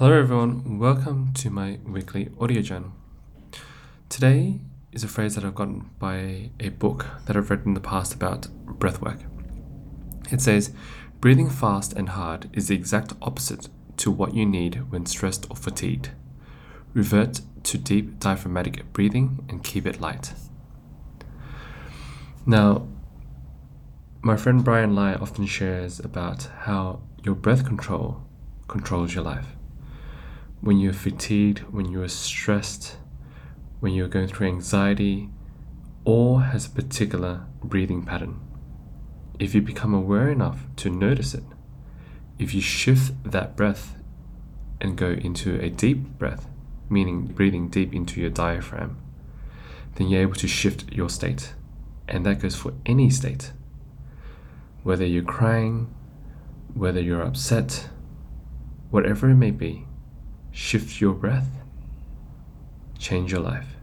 Hello, everyone. Welcome to my weekly audio journal. Today is a phrase that I've gotten by a book that I've read in the past about breathwork. It says, Breathing fast and hard is the exact opposite to what you need when stressed or fatigued. Revert to deep diaphragmatic breathing and keep it light. Now, my friend Brian Lai often shares about how your breath control controls your life when you're fatigued, when you're stressed, when you're going through anxiety, or has a particular breathing pattern. If you become aware enough to notice it, if you shift that breath and go into a deep breath, meaning breathing deep into your diaphragm, then you're able to shift your state. And that goes for any state. Whether you're crying, whether you're upset, whatever it may be, shift your breath, change your life.